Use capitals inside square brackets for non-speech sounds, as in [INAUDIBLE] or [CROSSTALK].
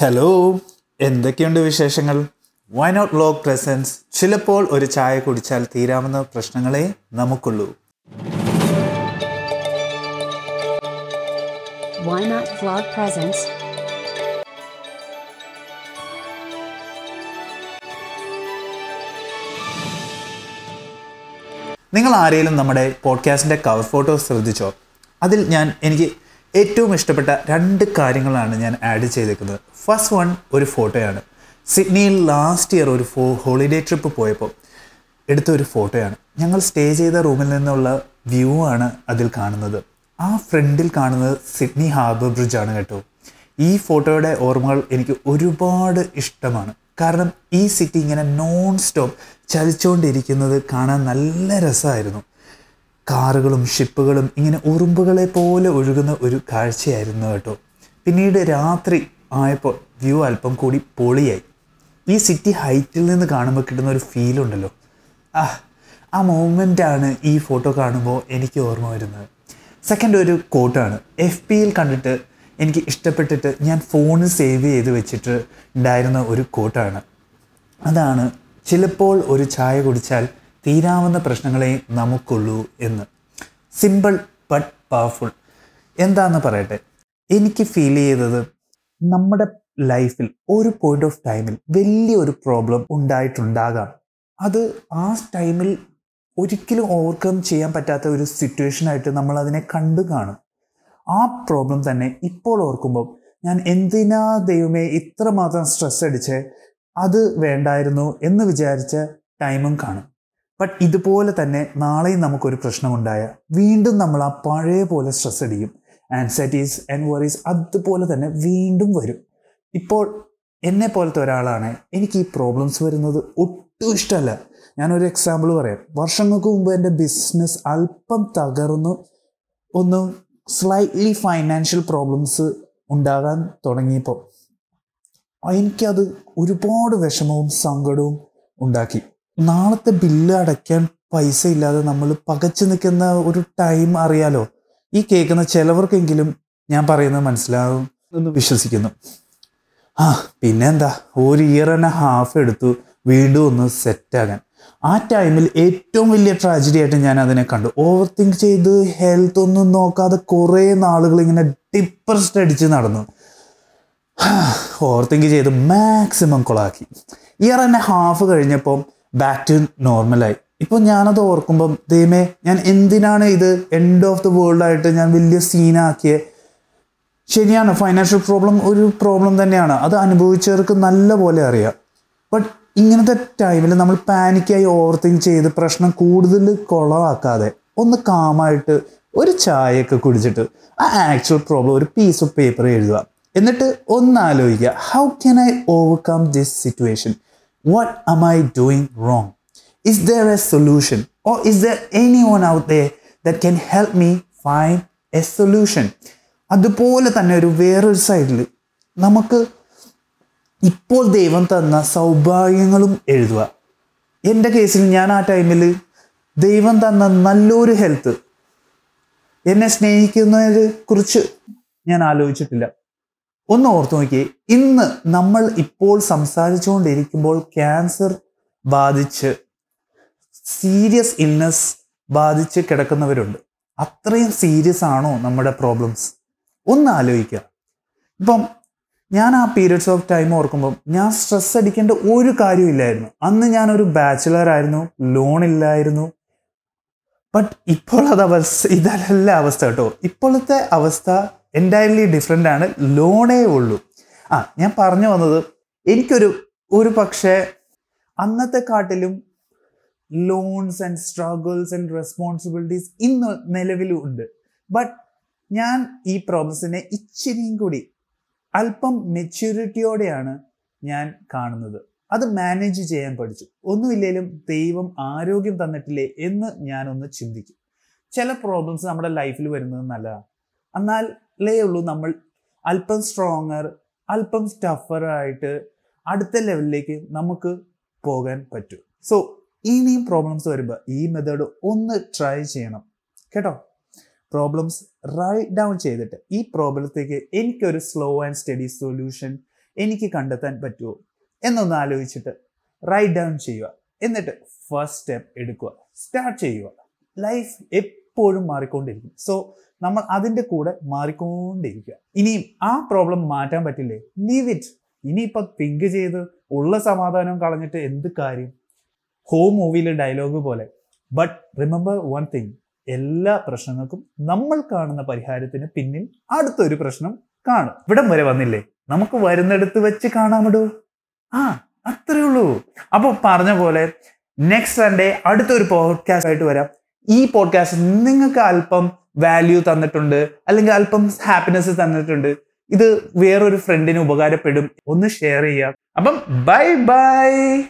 Hello എന്തൊക്കെയുണ്ട് വിശേഷങ്ങൾ? Why not lock presence ചിലപ്പോൾ ഒരു ചായ കുടിച്ചാൽ തീരാമെന്ന പ്രശ്നങ്ങളെ നമുക്കുള്ളൂ. Why Not Vlog Presents നിങ്ങൾ ആരെങ്കിലും നമ്മുടെ പോഡ്കാസ്റ്റിന്റെ കവർ ഫോട്ടോ ശ്രദ്ധിച്ചോ? അതിൽ ഞാൻ എനിക്ക് ഏറ്റവും ഇഷ്ടപ്പെട്ട രണ്ട് കാര്യങ്ങളാണ് ഞാൻ ആഡ് ചെയ്തേക്കുന്നത്. ഫസ്റ്റ് വൺ ഒരു ഫോട്ടോയാണ്. സിഡ്നിയിൽ ലാസ്റ്റ് ഇയർ ഒരു ഫോ ഹോളിഡേ ട്രിപ്പ് പോയപ്പോൾ എടുത്ത ഒരു ഫോട്ടോയാണ്. ഞങ്ങൾ സ്റ്റേ ചെയ്ത റൂമിൽ നിന്നുള്ള വ്യൂ ആണ് അതിൽ കാണുന്നത്. ആ ഫ്രണ്ടിൽ കാണുന്നത് സിഡ്നി ഹാർബർ ബ്രിഡ്ജാണ് കേട്ടോ. ഈ ഫോട്ടോയുടെ ഓർമ്മകൾ എനിക്ക് ഒരുപാട് ഇഷ്ടമാണ്. കാരണം ഈ സിറ്റി ഇങ്ങനെ നോൺ സ്റ്റോപ്പ് ചലിച്ചുകൊണ്ടിരിക്കുന്നത് കാണാൻ നല്ല രസമായിരുന്നു. കാറുകളും ഷിപ്പുകളും ഇങ്ങനെ ഉറുമ്പുകളെ പോലെ ഒഴുകുന്ന ഒരു കാഴ്ചയായിരുന്നു കേട്ടോ. പിന്നീട് രാത്രി ആയപ്പോൾ വ്യൂ അല്പം കൂടി പൊളിയായി. ഈ സിറ്റി ഹൈറ്റിൽ നിന്ന് കാണുമ്പോൾ കിട്ടുന്ന ഒരു ഫീൽ ഉണ്ടല്ലോ. ആ ആ മൂമെന്റാണ് ഈ ഫോട്ടോ കാണുമ്പോൾ എനിക്ക് ഓർമ്മ വരുന്നത്. സെക്കൻഡ് ഒരു കോട്ടാണ് എഫ് പിയിൽ കണ്ടിട്ട് എനിക്ക് ഇഷ്ടപ്പെട്ടിട്ട് ഞാൻ ഫോണിൽ സേവ് ചെയ്ത് വെച്ചിട്ട് ഉണ്ടായിരുന്ന ഒരു കോട്ടാണ് അതാണ് ചിലപ്പോൾ ഒരു ചായ കുടിച്ചാൽ തീരാവുന്ന പ്രശ്നങ്ങളെ നമുക്കുള്ളൂ എന്ന്. സിമ്പിൾ ബട്ട് പവർഫുൾ എന്താന്ന് പറയട്ടെ? എനിക്ക് ഫീൽ ചെയ്തത് നമ്മുടെ ലൈഫിൽ ഒരു പോയിന്റ് ഓഫ് ടൈമിൽ വലിയൊരു പ്രോബ്ലം ഉണ്ടായിട്ടുണ്ടാകാം. അത് ആ ടൈമിൽ ഒരിക്കലും ഓവർകം ചെയ്യാൻ പറ്റാത്ത ഒരു സിറ്റുവേഷൻ ആയിട്ട് നമ്മൾ അതിനെ കണ്ടു കാണും. ആ പ്രോബ്ലം തന്നെ ഇപ്പോൾ ഓർക്കുമ്പോൾ ഞാൻ എന്തിനാ ദൈവമേ ഇത്രമാത്രം സ്ട്രെസ് അടിച്ച്? അത് വേണ്ടായിരുന്നു എന്ന് വിചാരിച്ച ടൈമും കാണും. ബട്ട് ഇതുപോലെ തന്നെ നാളെയും നമുക്കൊരു പ്രശ്നമുണ്ടായ വീണ്ടും നമ്മൾ ആ പഴയ പോലെ സ്ട്രെസ് അടിക്കും ആൻസൈറ്റീസ് ആൻഡ് വറീസ് അതുപോലെ തന്നെ വീണ്ടും വരും. ഇപ്പോൾ എന്നെ പോലത്തെ ഒരാളാണ് എനിക്ക് ഈ പ്രോബ്ലംസ് വരുന്നത് ഒട്ടും ഇഷ്ടമല്ല. ഞാനൊരു എക്സാമ്പിൾ പറയാം. വർഷങ്ങൾക്ക് മുമ്പ് എന്റെ ബിസിനസ് അല്പം തകർന്നു. ഒന്ന് സ്ലൈറ്റ്ലി ഫൈനാൻഷ്യൽ പ്രോബ്ലംസ് ഉണ്ടാകാൻ തുടങ്ങിയപ്പോൾ എനിക്കത് ഒരുപാട് വിഷമവും സങ്കടവും ഉണ്ടാക്കി. നാളത്തെ ബില്ല് അടയ്ക്കാൻ പൈസ ഇല്ലാതെ നമ്മൾ പകച്ചു നിൽക്കുന്ന ഒരു ടൈം അറിയാലോ? ഈ കേൾക്കുന്ന ചിലവർക്കെങ്കിലും ഞാൻ പറയുന്നത് മനസ്സിലാവും എന്ന് വിശ്വസിക്കുന്നു. ആ പിന്നെന്താ? ഒരു ഇയർ ആൻഡ് ഹാഫ് എടുത്തു വീണ്ടും ഒന്ന് സെറ്റാകാൻ ആ ടൈമിൽ ഏറ്റവും വലിയ ട്രാജഡി ആയിട്ട് ഞാൻ അതിനെ കണ്ടു. ഓവർ തിങ്ക് ചെയ്ത് ഹെൽത്ത് ഒന്നും നോക്കാതെ കുറേ നാളുകൾ ഇങ്ങനെ ഡിപ്രസ്ഡ് അടിച്ച് നടന്നു. [SIGHS] ഓവർ തിങ്ക് ചെയ്ത് മാക്സിമം കൊളാക്കി. ഇയർ ആൻഡ് ഹാഫ് കഴിഞ്ഞപ്പോൾ ബാക്ക് ടു നോർമലായി ഇപ്പോൾ ഞാനത് ഓർക്കുമ്പം ദൈവമേ ഞാൻ എന്തിനാണ് ഇത് എൻഡ് ഓഫ് ദ വേൾഡ് ആയിട്ട് ഞാൻ വലിയ സീനാക്കിയത് ശരിയാണ് ഫൈനാൻഷ്യൽ പ്രോബ്ലം ഒരു പ്രോബ്ലം തന്നെയാണ്. അത് അനുഭവിച്ചവർക്ക് നല്ല പോലെ അറിയാം. ബട്ട് ഇങ്ങനത്തെ ടൈമിൽ നമ്മൾ പാനിക്കായി ഓവർ തിങ്ക് ചെയ്ത് പ്രശ്നം കൂടുതൽ കുളമാക്കാതെ ഒന്ന് കാമായിട്ട് ഒരു ചായയൊക്കെ കുടിച്ചിട്ട് ആ ആക്ച്വൽ പ്രോബ്ലം ഒരു പീസ് ഓഫ് പേപ്പർ എഴുതുക. എന്നിട്ട് ഒന്ന് ആലോചിക്കുക how can I overcome this situation what am I doing wrong? Is there a solution? Or is there anyone out there that can help me find a solution? അതുപോലെ തന്നെ ഒരു വേറൊരു സൈഡിൽ നമുക്ക് ഇപ്പോൾ ദൈവം തന്ന സൗഭാഗ്യങ്ങളും എഴുതുക എന്റെ കേസിൽ ഞാൻ ആ ടൈമിൽ ദൈവം തന്ന നല്ലൊരു ഹെൽത്ത് എന്നെ സ്നേഹിക്കുന്നതിനെ കുറിച്ച് ഞാൻ ആലോചിച്ചിട്ടില്ല ഒന്ന് ഓർത്ത് നോക്കിയേ. ഇന്ന് നമ്മൾ ഇപ്പോൾ സംസാരിച്ചുകൊണ്ടിരിക്കുമ്പോൾ ക്യാൻസർ ബാധിച്ച് സീരിയസ് ഇൽനെസ് ബാധിച്ച് കിടക്കുന്നവരുണ്ട്. അത്രയും സീരിയസ് ആണോ നമ്മുടെ പ്രോബ്ലംസ്? ഒന്ന് ആലോചിക്കുക. ഇപ്പം ഞാൻ ആ പീരിയഡ്സ് ഓഫ് ടൈം ഓർക്കുമ്പം ഞാൻ സ്ട്രെസ് അടിക്കേണ്ട ഒരു കാര്യമില്ലായിരുന്നു അന്ന് ഞാനൊരു ബാച്ചിലർ ആയിരുന്നു ലോൺ ഇല്ലായിരുന്നു. ബട്ട് ഇപ്പോൾ അത് അവസ്ഥ ഇതല്ല അവസ്ഥ കേട്ടോ. ഇപ്പോഴത്തെ അവസ്ഥ എന്റയർലി ഡിഫറെന്റ് ആണ് ലോണേ ഉള്ളൂ. ആ ഞാൻ പറഞ്ഞു വന്നത് എനിക്കൊരു ഒരു പക്ഷേ അന്നത്തെ കാട്ടിലും loans and struggles and responsibilities ഇന്ന് നിലവിലുണ്ട് ബട്ട് ഞാൻ ഈ പ്രോബ്ലംസിനെ ഇച്ചിരിയും കൂടി അല്പം മെച്യൂരിറ്റിയോടെയാണ് ഞാൻ കാണുന്നത്. അത് മാനേജ് ചെയ്യാൻ പഠിച്ചു. ഒന്നുമില്ലെങ്കിലും ദൈവം ആരോഗ്യം തന്നിട്ടില്ലേ എന്ന് ഞാനൊന്ന് ചിന്തിക്കും. ചില പ്രോബ്ലംസ് നമ്മുടെ ലൈഫിൽ വരുന്നത് നല്ലതാണ് എന്നാലേ ഉള്ളൂ നമ്മൾ അല്പം സ്ട്രോങ്ങർ അല്പം സ്റ്റഫർ ആയിട്ട് അടുത്ത ലെവലിലേക്ക് നമുക്ക് പോകാൻ പറ്റും. സോ ഇനിയും പ്രോബ്ലംസ് വരുമ്പോൾ ഈ മെത്തേഡ് ഒന്ന് ട്രൈ ചെയ്യണം. കേട്ടോ? പ്രോബ്ലംസ് റൈറ്റ് ഡൗൺ ചെയ്തിട്ട് ഈ പ്രോബ്ലത്തേക്ക് എനിക്കൊരു സ്ലോ ആൻഡ് സ്റ്റഡി സൊല്യൂഷൻ എനിക്ക് കണ്ടെത്താൻ പറ്റുമോ എന്നൊന്ന് ആലോചിച്ചിട്ട് റൈറ്റ് ഡൗൺ ചെയ്യുക. എന്നിട്ട് ഫസ്റ്റ് സ്റ്റെപ്പ് എടുക്കുക. സ്റ്റാർട്ട് ചെയ്യുക. ലൈഫ് എപ്പോഴും മാറിക്കൊണ്ടിരിക്കും സോ നമ്മൾ അതിന്റെ കൂടെ മാറിക്കൊണ്ടിരിക്കുക. ഇനിയും ആ പ്രോബ്ലം മാറ്റാൻ പറ്റില്ലേ? ലീവ് ഇറ്റ് ഇനിയിപ്പോൾ തിങ്ക് ചെയ്ത് ഉള്ള സമാധാനം കളഞ്ഞിട്ട് എന്ത് കാര്യം? ഹോം മൂവിയിലെ ഡയലോഗ് പോലെ. ബട്ട് റിമെമ്പർ വൺ തിങ് എല്ലാ പ്രശ്നങ്ങൾക്കും നമ്മൾ കാണുന്ന പരിഹാരത്തിന് പിന്നിൽ അടുത്തൊരു പ്രശ്നം കാണും. ഇവിടം വരെ വന്നില്ലേ? നമുക്ക് വരുന്നിടത്ത് വെച്ച് കാണാമിടൂ? ആ അത്രേ ഉള്ളൂ. അപ്പോൾ പറഞ്ഞ പോലെ നെക്സ്റ്റ് സൺഡേ അടുത്തൊരു പോഡ്കാസ്റ്റ് ആയിട്ട് വരാം. ഈ പോഡ്കാസ്റ്റ് നിങ്ങൾക്ക് അല്പം വാല്യൂ തന്നിട്ടുണ്ട് അല്ലെങ്കിൽ അല്പം ഹാപ്പിനെസ് തന്നിട്ടുണ്ട്. ഇത് വേറൊരു ഫ്രണ്ടിന് ഉപകാരപ്പെടും. ഒന്ന് ഷെയർ ചെയ്യാം അപ്പം ബൈ ബൈ